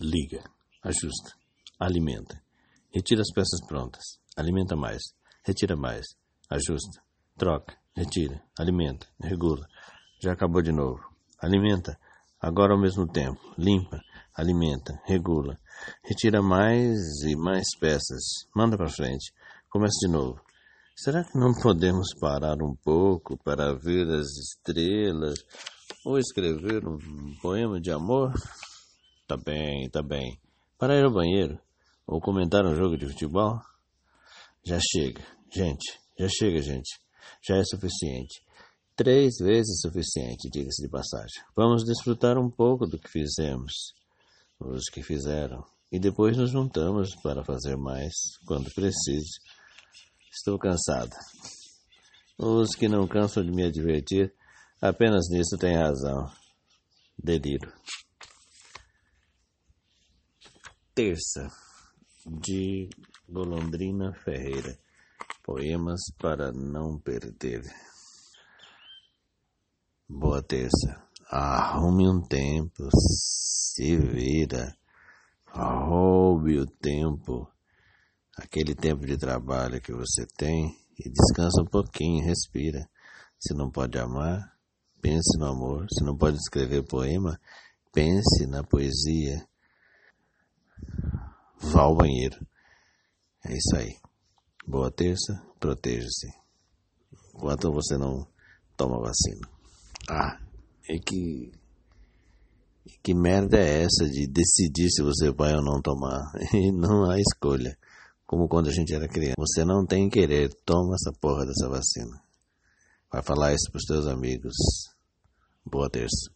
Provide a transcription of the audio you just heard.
liga, ajusta, alimenta, retira as peças prontas, alimenta mais, retira mais, ajusta, troca, retira, alimenta, regula, já acabou de novo, alimenta, agora ao mesmo tempo, limpa, alimenta, regula, retira mais e mais peças, manda para frente, começa de novo. Será que não podemos parar um pouco para ver as estrelas ou escrever um poema de amor? Tá bem, tá bem. Para ir ao banheiro? Ou comentar um jogo de futebol? Já chega, gente. Já chega, gente. Já é suficiente. Três vezes suficiente, diga-se de passagem. Vamos desfrutar um pouco do que fizemos, os que fizeram, e depois nos juntamos para fazer mais quando precise. Estou cansada. Os que não cansam de me advertir, apenas nisso têm razão. Delírio. Terça, de Golondrina Ferreira. Poemas para não perder. Boa terça. Arrume um tempo, se vira, roube o tempo, aquele tempo de trabalho que você tem e descansa um pouquinho, respira. Se não pode amar, pense no amor. Se não pode escrever poema, pense na poesia vá ao banheiro. É isso aí. Boa terça, proteja-se. Enquanto você não toma vacina. Ah, e que. Que merda é essa de decidir se você vai ou não tomar? E não há escolha. Como quando a gente era criança. Você não tem querer, toma essa porra dessa vacina. Vai falar isso pros teus amigos. Boa terça.